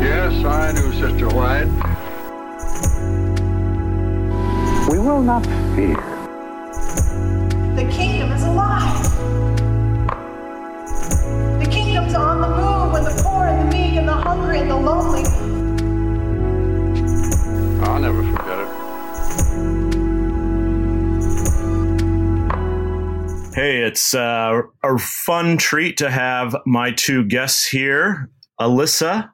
Yes, I do, Sister White. We will not fear. The kingdom is alive. The kingdom's on the move when the poor and the meek and the hungry and the lonely. I'll never forget it. Hey, it's uh, a fun treat to have my two guests here. Alyssa,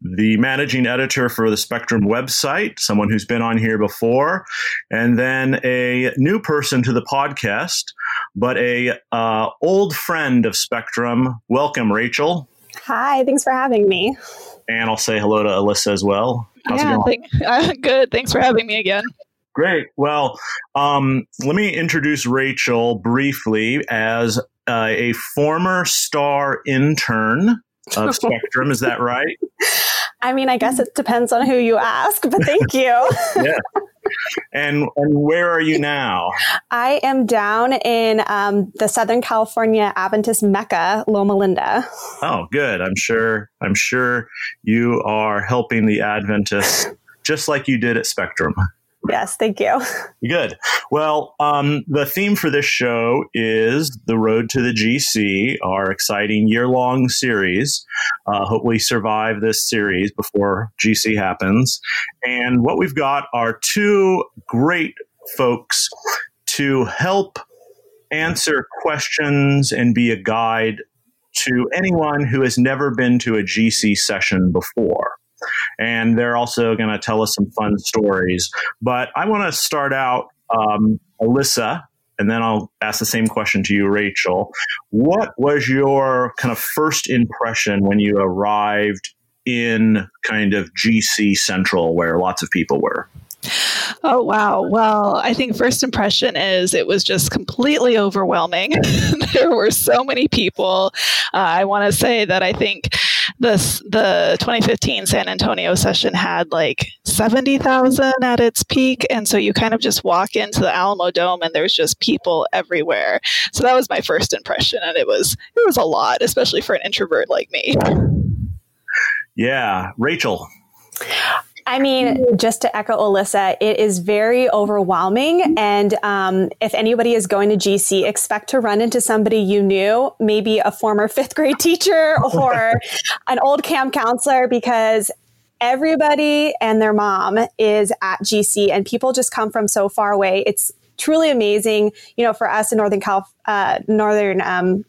the managing editor for the Spectrum website, someone who's been on here before, and then a new person to the podcast, but a uh, old friend of Spectrum. Welcome, Rachel. Hi, thanks for having me. And I'll say hello to Alyssa as well. How's yeah, thank, uh, good. Thanks for having me again. Great. Well, um, let me introduce Rachel briefly as uh, a former star intern of Spectrum. Is that right? I mean, I guess it depends on who you ask, but thank you. yeah. And and where are you now? I am down in um, the Southern California Adventist Mecca, Loma Linda. Oh, good. I'm sure. I'm sure you are helping the Adventists just like you did at Spectrum. Yes, thank you. Good. Well, um, the theme for this show is the road to the GC, our exciting year-long series. Uh, hopefully, survive this series before GC happens. And what we've got are two great folks to help answer questions and be a guide to anyone who has never been to a GC session before and they're also going to tell us some fun stories. But I want to start out, um, Alyssa, and then I'll ask the same question to you, Rachel. What was your kind of first impression when you arrived in kind of GC Central, where lots of people were? Oh, wow. Well, I think first impression is it was just completely overwhelming. there were so many people. Uh, I want to say that I think this the 2015 San Antonio session had like 70,000 at its peak and so you kind of just walk into the Alamodome and there's just people everywhere. So that was my first impression and it was it was a lot especially for an introvert like me. Yeah, Rachel. I mean, just to echo Alyssa, it is very overwhelming. And um, if anybody is going to GC, expect to run into somebody you knew, maybe a former fifth grade teacher or an old camp counselor, because everybody and their mom is at GC and people just come from so far away. It's truly amazing, you know, for us in Northern Cal, uh, Northern um,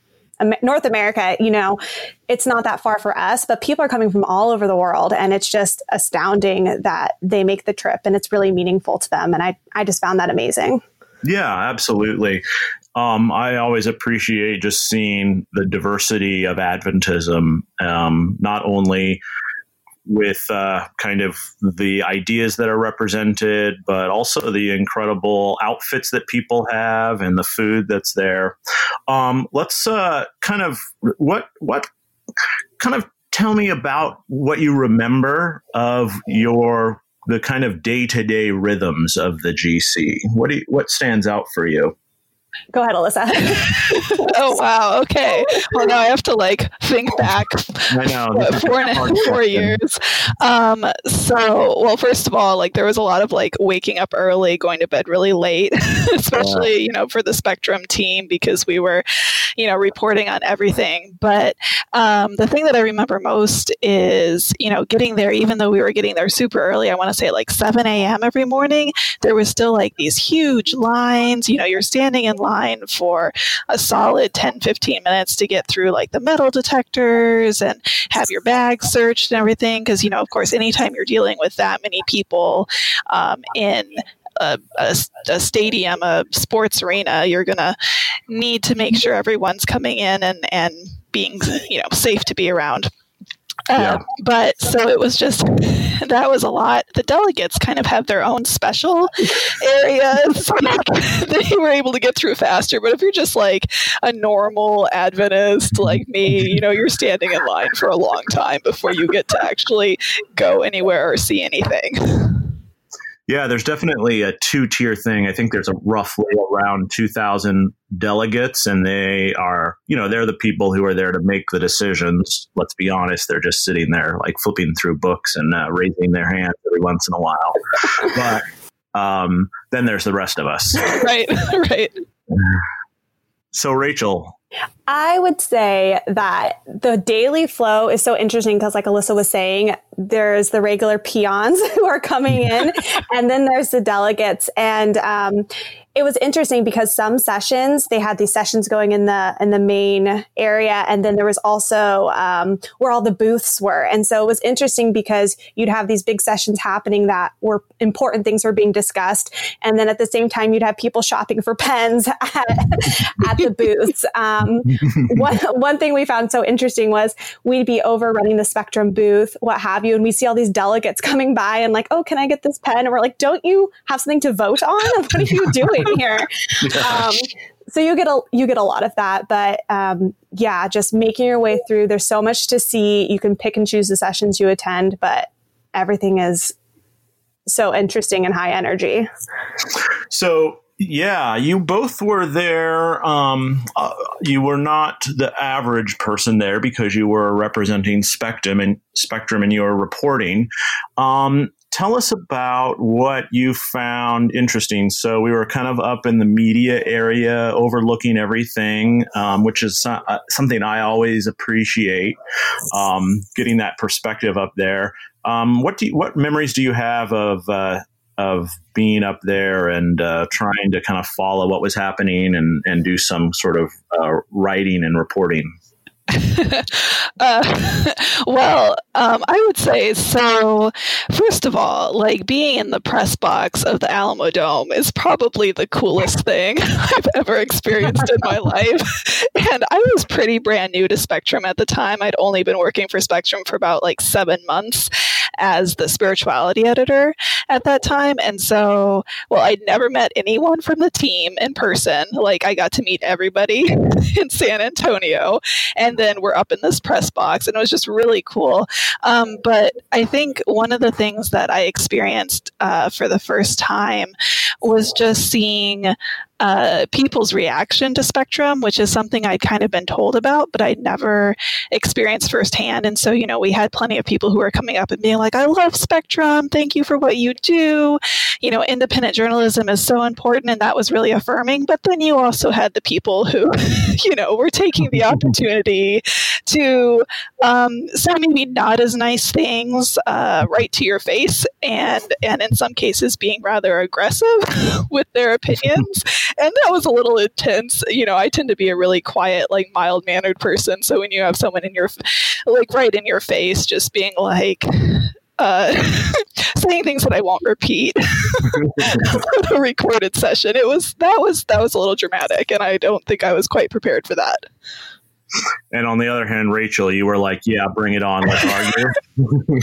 North America, you know, it's not that far for us, but people are coming from all over the world. And it's just astounding that they make the trip and it's really meaningful to them. And I, I just found that amazing. Yeah, absolutely. Um, I always appreciate just seeing the diversity of Adventism, um, not only with uh, kind of the ideas that are represented, but also the incredible outfits that people have and the food that's there. Um, let's uh, kind of what what kind of tell me about what you remember of your the kind of day to day rhythms of the GC. What do you, what stands out for you? Go ahead, Alyssa. oh wow. Okay. Well, now I have to like think back. I know four and four years. Um, so, well, first of all, like there was a lot of like waking up early, going to bed really late, especially yeah. you know for the Spectrum team because we were, you know, reporting on everything. But um, the thing that I remember most is you know getting there, even though we were getting there super early. I want to say like seven a.m. every morning. There was still like these huge lines. You know, you're standing in line for a solid 10, 15 minutes to get through like the metal detectors and have your bag searched and everything. Because, you know, of course, anytime you're dealing with that many people um, in a, a, a, stadium, a sports arena, you're going to need to make sure everyone's coming in and, and being, you know, safe to be around. Yeah. Um, but so it was just that was a lot. The delegates kind of have their own special areas. they were able to get through faster. But if you're just like a normal Adventist like me, you know, you're standing in line for a long time before you get to actually go anywhere or see anything. Yeah, there's definitely a two tier thing. I think there's a roughly around 2,000 delegates, and they are, you know, they're the people who are there to make the decisions. Let's be honest, they're just sitting there like flipping through books and uh, raising their hands every once in a while. but um, then there's the rest of us. right, right. So, Rachel, I would say that the daily flow is so interesting because, like Alyssa was saying, there's the regular peons who are coming in, and then there's the delegates. And um, it was interesting because some sessions they had these sessions going in the in the main area, and then there was also um, where all the booths were. And so it was interesting because you'd have these big sessions happening that were important things were being discussed, and then at the same time you'd have people shopping for pens at, at the booths. Um, one one thing we found so interesting was we'd be overrunning the Spectrum booth, what have you, and we see all these delegates coming by and like, oh, can I get this pen? And we're like, don't you have something to vote on? What are you doing? here. Um, so you get a you get a lot of that, but um, yeah, just making your way through. There's so much to see. You can pick and choose the sessions you attend, but everything is so interesting and high energy. So yeah, you both were there. Um, uh, you were not the average person there because you were representing Spectrum and Spectrum, and you were reporting. Um, tell us about what you found interesting. So we were kind of up in the media area, overlooking everything, um, which is so, uh, something I always appreciate. Um, getting that perspective up there. Um, what do you, what memories do you have of uh, of being up there and uh, trying to kind of follow what was happening and and do some sort of uh, writing and reporting? uh, well, um, I would say so. First of all, like being in the press box of the Alamodome is probably the coolest thing I've ever experienced in my life. And I was pretty brand new to Spectrum at the time. I'd only been working for Spectrum for about like seven months as the spirituality editor at that time. And so, well, I'd never met anyone from the team in person. Like, I got to meet everybody in San Antonio. And then we're up in this press box, and it was just really cool. Um, but I think one of the things that I experienced uh, for the first time was just seeing uh, people's reaction to Spectrum, which is something I'd kind of been told about, but I'd never experienced firsthand. And so, you know, we had plenty of people who were coming up and being like, I love Spectrum. Thank you for what you do. You know, independent journalism is so important. And that was really affirming. But then you also had the people who, you know, were taking the opportunity to um, say maybe not as nice things uh, right to your face and, and in some cases being rather aggressive with their opinions and that was a little intense. You know, I tend to be a really quiet, like mild mannered person. So when you have someone in your, like right in your face, just being like, uh, saying things that I won't repeat on a recorded session. It was that was that was a little dramatic, and I don't think I was quite prepared for that. And on the other hand, Rachel, you were like, "Yeah, bring it on, let's argue."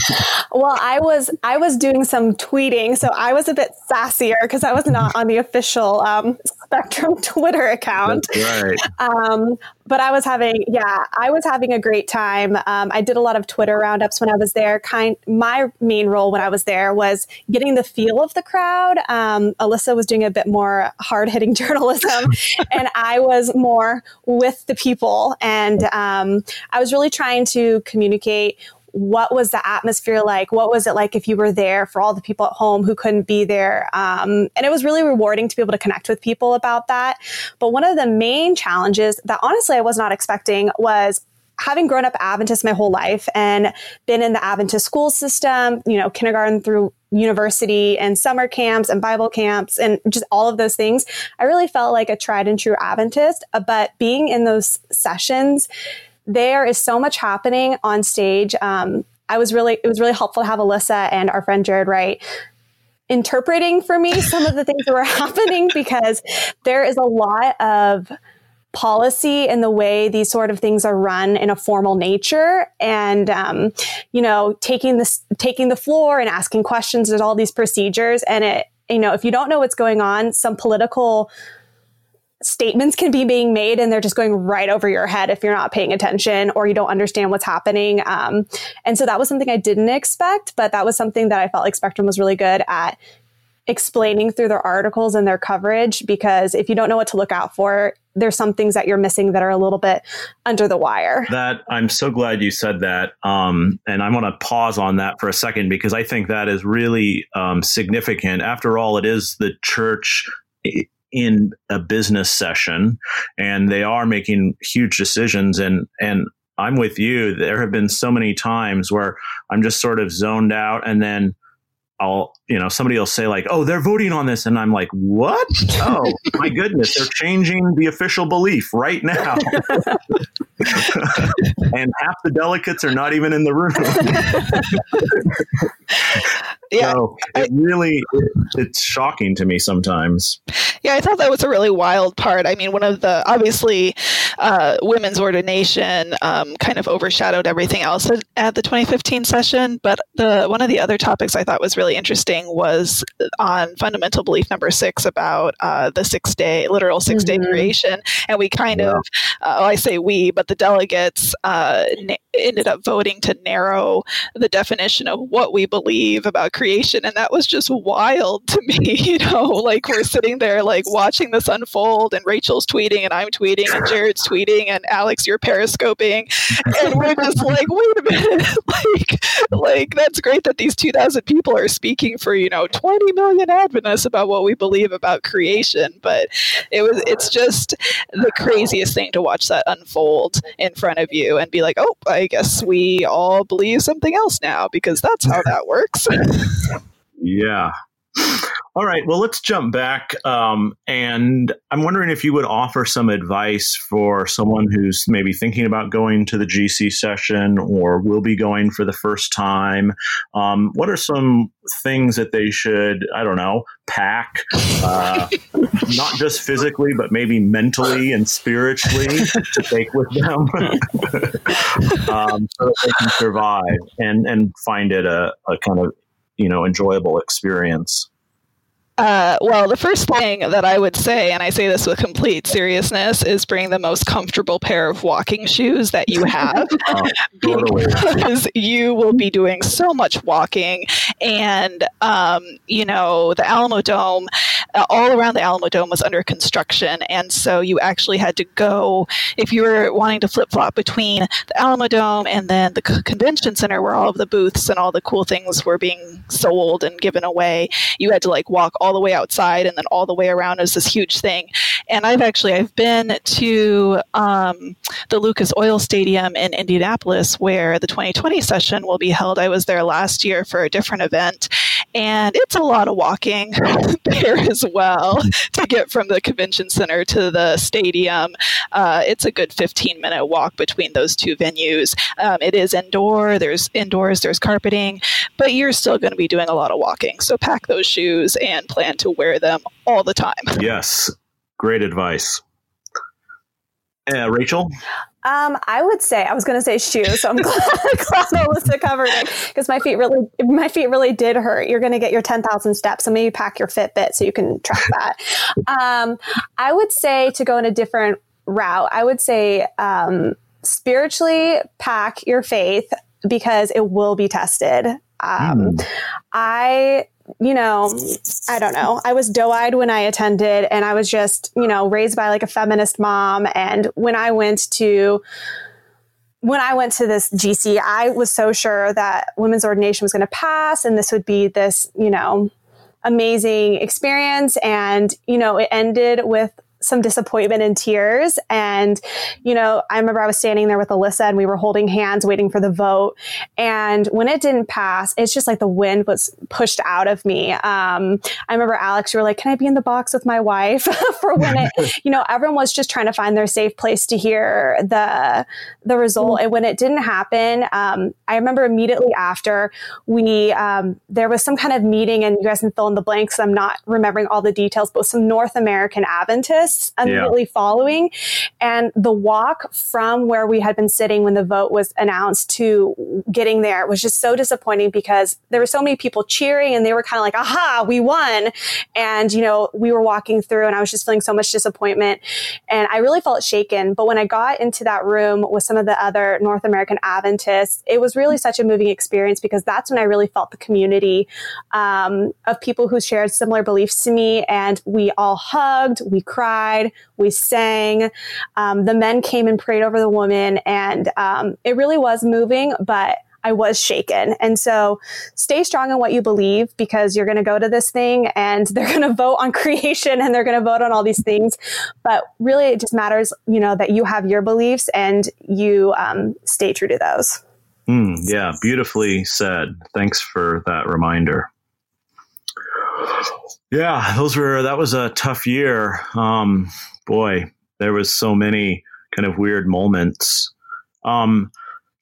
well, I was I was doing some tweeting, so I was a bit sassier because I was not on the official um, Spectrum Twitter account. That's right. Um, but I was having, yeah, I was having a great time. Um, I did a lot of Twitter roundups when I was there. Kind, my main role when I was there was getting the feel of the crowd. Um, Alyssa was doing a bit more hard hitting journalism, and I was more with the people. And um, I was really trying to communicate what was the atmosphere like? What was it like if you were there for all the people at home who couldn't be there? Um, and it was really rewarding to be able to connect with people about that. But one of the main challenges that honestly I was not expecting was having grown up Adventist my whole life and been in the Adventist school system, you know, kindergarten through university and summer camps and Bible camps and just all of those things, I really felt like a tried and true Adventist. But being in those sessions, there is so much happening on stage. Um, I was really, it was really helpful to have Alyssa and our friend Jared Wright interpreting for me some of the things that were happening because there is a lot of policy in the way these sort of things are run in a formal nature and um, you know taking this taking the floor and asking questions there's all these procedures and it you know if you don't know what's going on some political statements can be being made and they're just going right over your head if you're not paying attention or you don't understand what's happening. Um, and so that was something I didn't expect, but that was something that I felt like Spectrum was really good at explaining through their articles and their coverage because if you don't know what to look out for, there's some things that you're missing that are a little bit under the wire. That I'm so glad you said that, um, and I want to pause on that for a second because I think that is really um, significant. After all, it is the church in a business session, and they are making huge decisions, and and I'm with you. There have been so many times where I'm just sort of zoned out, and then I'll, you know, somebody will say like, "Oh, they're voting on this," and I'm like, "What? Oh, my goodness, they're changing the official belief right now." and half the delegates are not even in the room. yeah, so it really it, it's shocking to me sometimes. Yeah, I thought that was a really wild part. I mean, one of the obviously uh, women's ordination um, kind of overshadowed everything else at, at, the 2015 session, but the one of the other topics I thought was really interesting was on fundamental belief number six about uh, the six day literal 6 day mm-hmm. creation, and we kind yeah. of uh, well, I say we, but the delegates uh, na- ended up voting to narrow the definition of what we believe about creation, and that was just wild to me. You know, like we're sitting there like watching this unfold, and Rachel's tweeting, and I'm tweeting, and Jared's tweeting, and Alex, you're periscoping, and we're just like, wait a minute, like, like that's great that these 2,000 people are speaking for you know 20 million Adventists about what we believe about creation, but it was it's just the craziest thing to watch that unfold in front of you and be like, oh, I guess we all believe something else now because that's how that works. yeah. All right. Well, let's jump back. Um, and I'm wondering if you would offer some advice for someone who's maybe thinking about going to the GC session or will be going for the first time. Um, what are some things that they should, I don't know, pack, uh, not just physically, but maybe mentally and spiritually to take with them um, so that they can survive and, and find it a, a kind of you know enjoyable experience uh, well, the first thing that I would say, and I say this with complete seriousness, is bring the most comfortable pair of walking shoes that you have oh, because you will be doing so much walking. And, um, you know, the Alamodome, uh, all around the Alamodome was under construction. And so you actually had to go, if you were wanting to flip flop between the Alamodome and then the convention center where all of the booths and all the cool things were being sold and given away, you had to like walk all the way outside and then all the way around is this huge thing. And I've actually I've been to um, the Lucas Oil Stadium in Indianapolis where the 2020 session will be held. I was there last year for a different event, and it's a lot of walking there as well to get from the convention center to the stadium. Uh, it's a good 15 minute walk between those two venues. Um, it is indoor. There's indoors. There's carpeting, but you're still going to be doing a lot of walking. So pack those shoes and plan to wear them all the time. Yes, great advice. Uh, Rachel? Um, I would say I was going to say shoes, so I'm glad, glad Alyssa covered it because my feet really, my feet really did hurt. You're going to get your 10,000 steps, so maybe pack your Fitbit so you can track that. um, I would say to go in a different route. I would say um, spiritually pack your faith because it will be tested. Um, mm. I you know, I don't know. I was doe eyed when I attended, and I was just, you know, raised by like a feminist mom. And when I went to, when I went to this GC, I was so sure that women's ordination was going to pass and this would be this, you know, amazing experience. And, you know, it ended with some disappointment and tears. And, you know, I remember I was standing there with Alyssa and we were holding hands waiting for the vote. And when it didn't pass, it's just like the wind was pushed out of me. Um, I remember Alex, you were like, can I be in the box with my wife for when it, you know, everyone was just trying to find their safe place to hear the, the result. And when it didn't happen, um, I remember immediately after we, um, there was some kind of meeting and you guys can fill in the blanks. I'm not remembering all the details, but some North American Adventists protests immediately yeah. following. And the walk from where we had been sitting when the vote was announced to getting there was just so disappointing because there were so many people cheering and they were kind of like, aha, we won. And, you know, we were walking through and I was just feeling so much disappointment. And I really felt shaken. But when I got into that room with some of the other North American Adventists, it was really such a moving experience because that's when I really felt the community um, of people who shared similar beliefs to me. And we all hugged, we cried, we sang. Um, the men came and prayed over the woman. And um, it really was moving, but I was shaken. And so stay strong in what you believe because you're going to go to this thing and they're going to vote on creation and they're going to vote on all these things. But really, it just matters, you know, that you have your beliefs and you um, stay true to those. Mm, yeah, beautifully said. Thanks for that reminder. Yeah, those were that was a tough year. Um, boy, there was so many kind of weird moments. Um,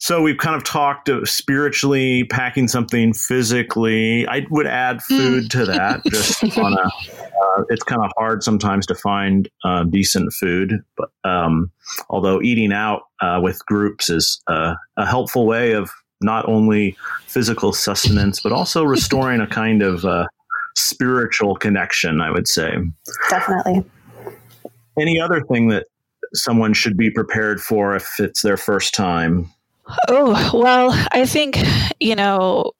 so we've kind of talked of spiritually packing something physically. I would add food to that. just on a, uh, it's kind of hard sometimes to find uh, decent food, but um, although eating out uh, with groups is a helpful way of not only physical sustenance but also restoring a kind of uh, spiritual connection. I would say definitely. Any other thing that someone should be prepared for if it's their first time? Oh, well, I think, you know,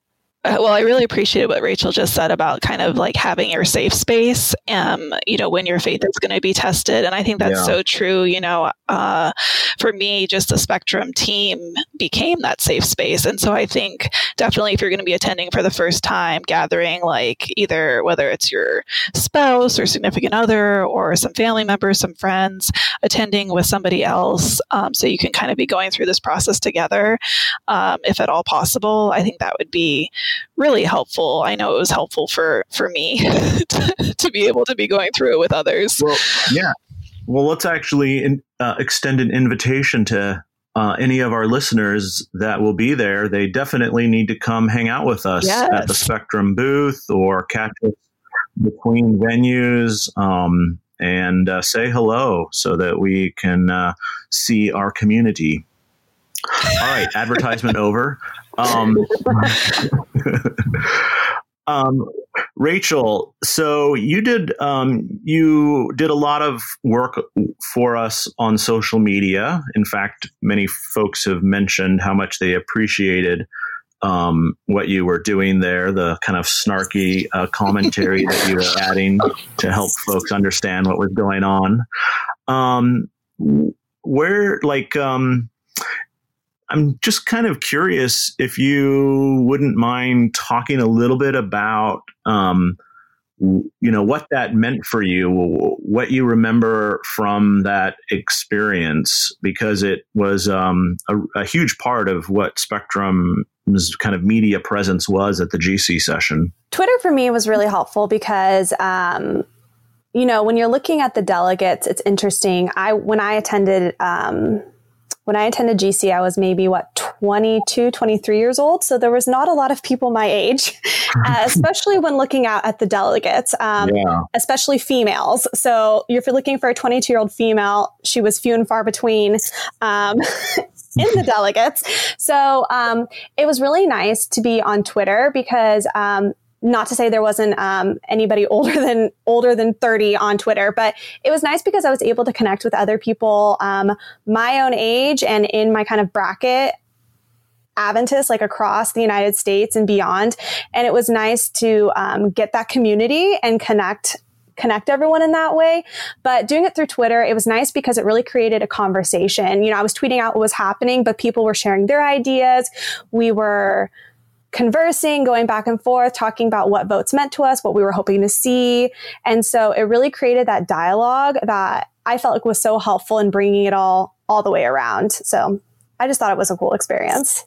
uh, well, I really appreciate what Rachel just said about kind of like having your safe space, um, you know, when your faith is going to be tested. And I think that's yeah. so true. You know, uh, for me, just the Spectrum team became that safe space. And so I think definitely if you're going to be attending for the first time, gathering like either whether it's your spouse or significant other or some family members, some friends, attending with somebody else um, so you can kind of be going through this process together, um, if at all possible, I think that would be really helpful. I know it was helpful for for me to, to, be able to be going through it with others. Well, yeah. Well, let's actually in, uh, extend an invitation to uh, any of our listeners that will be there. They definitely need to come hang out with us yes. at the Spectrum booth or catch us between venues. Um, and uh, say hello so that we can uh, see our community. All right, advertisement over. Um, um, Rachel, so you did um, you did a lot of work for us on social media. In fact, many folks have mentioned how much they appreciated um, what you were doing there, the kind of snarky uh, commentary that you were adding to help folks understand what was going on. Um, where, like, um, I'm just kind of curious if you wouldn't mind talking a little bit about, um, you know, what that meant for you, what you remember from that experience, because it was um, a, a, huge part of what Spectrum's kind of media presence was at the GC session. Twitter for me was really helpful because. Um, you know, when you're looking at the delegates, it's interesting. I when I attended um, when I attended GC, I was maybe what 22, 23 years old. So there was not a lot of people my age, uh, especially when looking out at the delegates, um, yeah. especially females. So if you're looking for a 22 year old female, she was few and far between. Um, in the delegates. So um, it was really nice to be on Twitter because um, not to say there wasn't um, anybody older than older than 30 on twitter but it was nice because i was able to connect with other people um, my own age and in my kind of bracket Adventists like across the United States and beyond. And it was nice to um, get that community and connect connect everyone in that way. But doing it through Twitter, it was nice because it really created a conversation. You know, I was tweeting out what was happening, but people were sharing their ideas. We were conversing, going back and forth, talking about what votes meant to us, what we were hoping to see. And so it really created that dialogue that I felt like was so helpful in bringing it all all the way around. So I just thought it was a cool experience.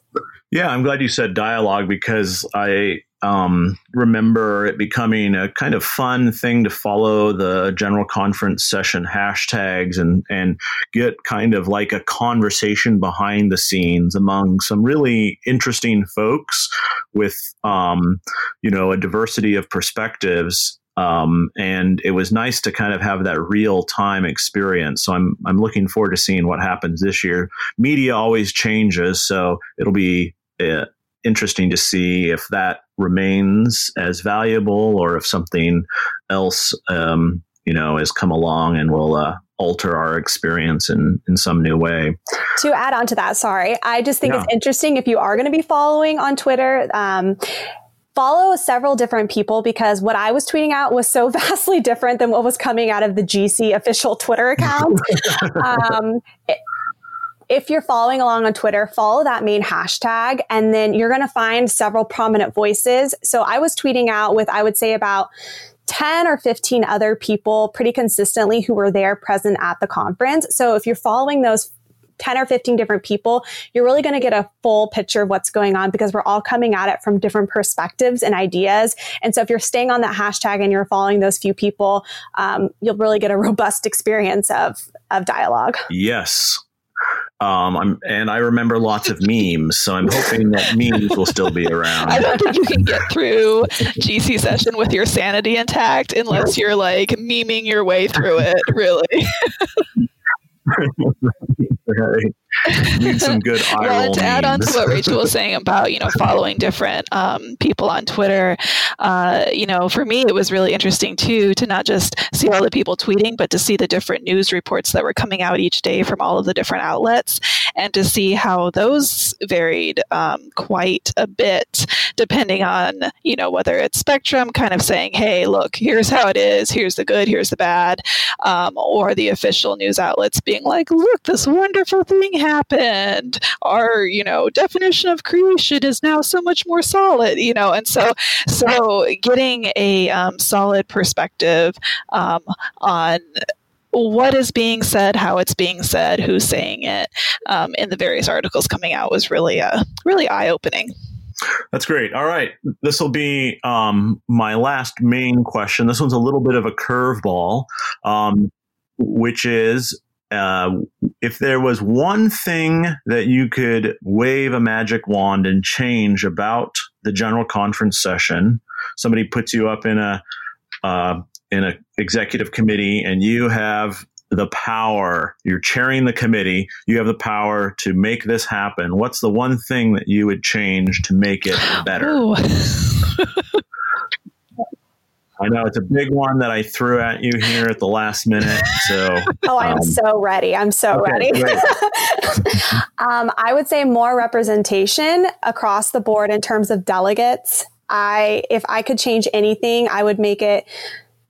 Yeah, I'm glad you said dialogue because I um, remember it becoming a kind of fun thing to follow the general conference session hashtags and and get kind of like a conversation behind the scenes among some really interesting folks with um, you know a diversity of perspectives Um, and it was nice to kind of have that real time experience. So I'm I'm looking forward to seeing what happens this year. Media always changes, so it'll be uh, interesting to see if that remains as valuable or if something else, um, you know, has come along and will uh, alter our experience in in some new way. To add on to that, sorry, I just think yeah. it's interesting if you are going to be following on Twitter. Um, follow several different people because what I was tweeting out was so vastly different than what was coming out of the GC official Twitter account. um, it, if you're following along on Twitter, follow that main hashtag and then you're going to find several prominent voices. So I was tweeting out with, I would say about 10 or 15 other people pretty consistently who were there present at the conference. So if you're following those 10 or 15 different people, you're really going to get a full picture of what's going on because we're all coming at it from different perspectives and ideas. And so if you're staying on that hashtag and you're following those few people, um, you'll really get a robust experience of, of dialogue. Yes. Um, I'm, and I remember lots of memes, so I'm hoping that memes will still be around. I don't think you can get through GC session with your sanity intact unless you're like memeing your way through it, really. right. Need some good well, to add on to what Rachel was saying about you know following different um, people on Twitter, uh, you know, for me it was really interesting too to not just see all the people tweeting, but to see the different news reports that were coming out each day from all of the different outlets, and to see how those varied um, quite a bit depending on you know whether it's Spectrum kind of saying, hey, look, here's how it is, here's the good, here's the bad, um, or the official news outlets being like, look, this wonderful thing happened. Our, you know, definition of creation is now so much more solid, you know, and so, so getting a um, solid perspective um, on what is being said, how it's being said, who's saying it um, in the various articles coming out was really, uh, really eye opening. That's great. All right. This will be um, my last main question. This one's a little bit of a curveball, um, which is uh, if there was one thing that you could wave a magic wand and change about the general conference session, somebody puts you up in a uh, in an executive committee, and you have the power. You're chairing the committee. You have the power to make this happen. What's the one thing that you would change to make it better? I know it's a big one that I threw at you here at the last minute. So, oh, I am um, so ready. I'm so okay, ready. um, I would say more representation across the board in terms of delegates. I, if I could change anything, I would make it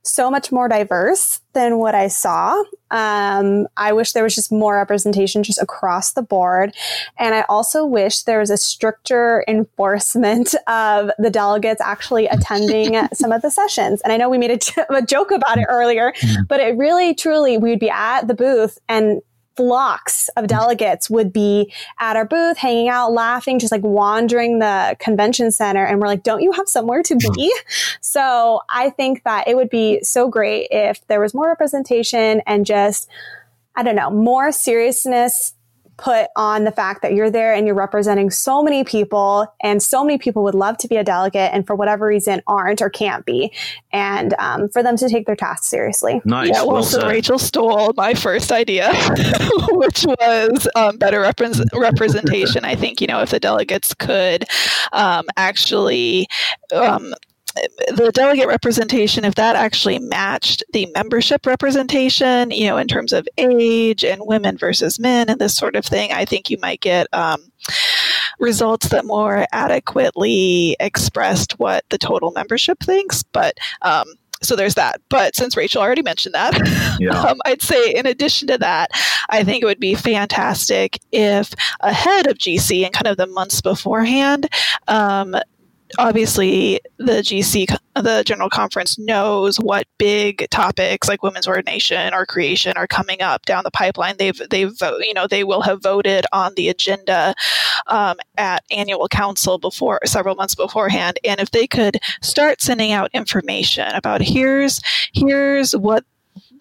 so much more diverse than what I saw. Um, I wish there was just more representation just across the board. And I also wish there was a stricter enforcement of the delegates actually attending some of the sessions. And I know we made a, a joke about it earlier, but it really, truly, we would be at the booth and flocks of delegates would be at our booth, hanging out, laughing, just like wandering the convention center. And we're like, don't you have somewhere to be? so I think that it would be so great if there was more representation and just, I don't know, more seriousness put on the fact that you're there and you're representing so many people and so many people would love to be a delegate and for whatever reason aren't or can't be. And um, for them to take their tasks seriously. Nice. Yeah well, well so rachel stole my first idea which was um, better representation. I think you know if the delegates could um, actually um, the delegate representation, if that actually matched the membership representation, you know, in terms of age and women versus men and this sort of thing, I think you might get um, results that more adequately expressed what the total membership thinks. But um, so there's that. But since Rachel already mentioned that, yeah. um, I'd say in addition to that, I think it would be fantastic if ahead of GC and kind of the months beforehand, um, obviously the GC, the General Conference, knows what big topics like women's ordination or creation are coming up down the pipeline. They've they've you know they will have voted on the agenda um, at annual council before several months beforehand, and if they could start sending out information about here's here's what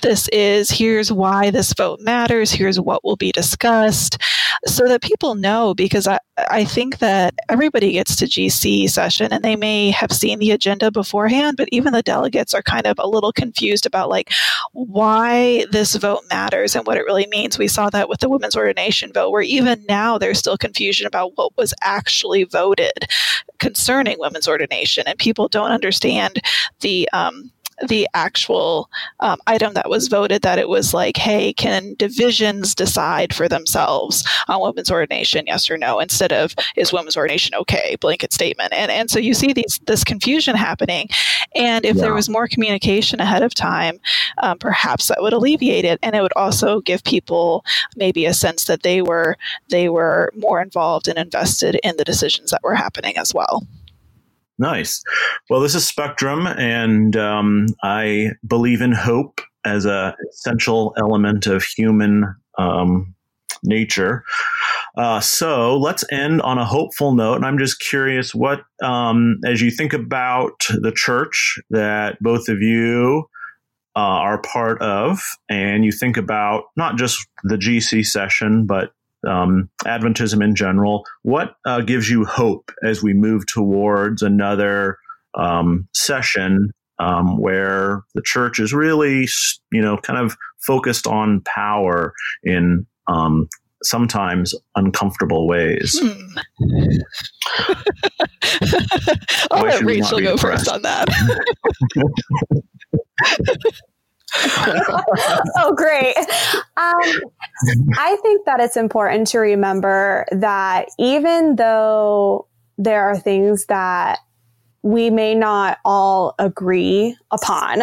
this is here's why this vote matters here's what will be discussed so that people know because I, I think that everybody gets to GC session and they may have seen the agenda beforehand, but even the delegates are kind of a little confused about like why this vote matters and what it really means. We saw that with the women's ordination vote, where even now there's still confusion about what was actually voted concerning women's ordination, and people don't understand the um, the actual um, item that was voted that it was like, hey, can divisions decide for themselves on women's ordination, yes or no, instead of is women's ordination okay, blanket statement. And and so you see these this confusion happening. And if yeah. there was more communication ahead of time, um, perhaps that would alleviate it, and it would also give people maybe a sense that they were they were more involved and invested in the decisions that were happening as well. Nice. Well, this is Spectrum, and um, I believe in hope as a essential element of human um, nature. Uh, so let's end on a hopeful note. And I'm just curious what, um, as you think about the church that both of you uh, are part of, and you think about not just the GC session, but um, Adventism in general. What uh, gives you hope as we move towards another um, session um, where the church is really, you know, kind of focused on power in um, sometimes uncomfortable ways? Hmm. I'll let Rachel go first on that. oh, great. Um, I think that it's important to remember that even though there are things that we may not all agree upon,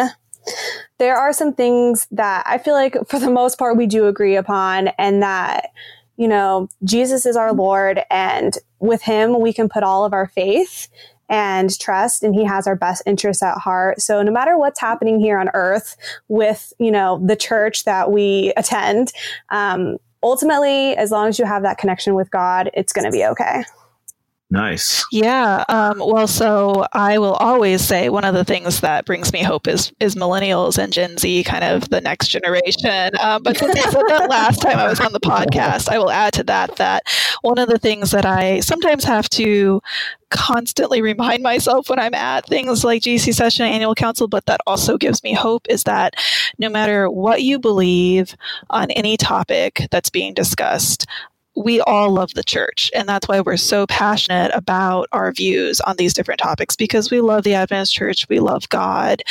there are some things that I feel like for the most part we do agree upon, and that, you know, Jesus is our Lord, and with him we can put all of our faith and trust and he has our best interests at heart. So no matter what's happening here on earth with, you know, the church that we attend, um, ultimately, as long as you have that connection with God, it's going to be okay. Nice. Yeah. Um, well, so I will always say one of the things that brings me hope is is millennials and Gen Z, kind of the next generation. Um, but since I said that last time I was on the podcast, I will add to that that one of the things that I sometimes have to constantly remind myself when I'm at things like GC session annual council, but that also gives me hope is that no matter what you believe on any topic that's being discussed, we all love the church. And that's why we're so passionate about our views on these different topics because we love the Adventist church, we love God.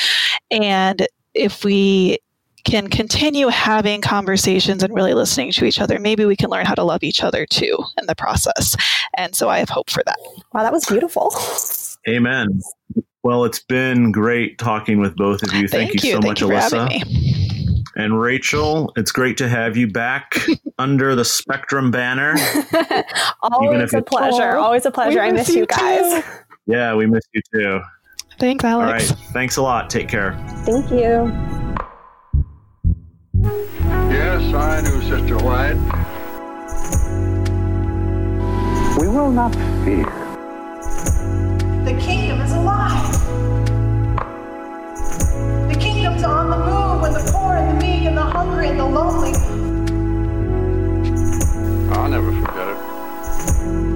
And if we can continue having conversations and really listening to each other, maybe we can learn how to love each other too in the process. And so I have hope for that. Wow, that was beautiful. Amen. Well, it's been great talking with both of you. Thank, Thank you, you so Thank much, Alyssa. And Rachel, it's great to have you back under the Spectrum banner. always a pleasure. Always a pleasure. I miss, miss you, you guys. Too. Yeah, we miss you too. Thanks, Alex. All right. Thanks a lot. Take care. Thank you. Yes, I knew Sister White. We will not fear. The kingdom is alive. The kingdom's on the move poor and the meek and the hungry and the lonely. I'll never forget it.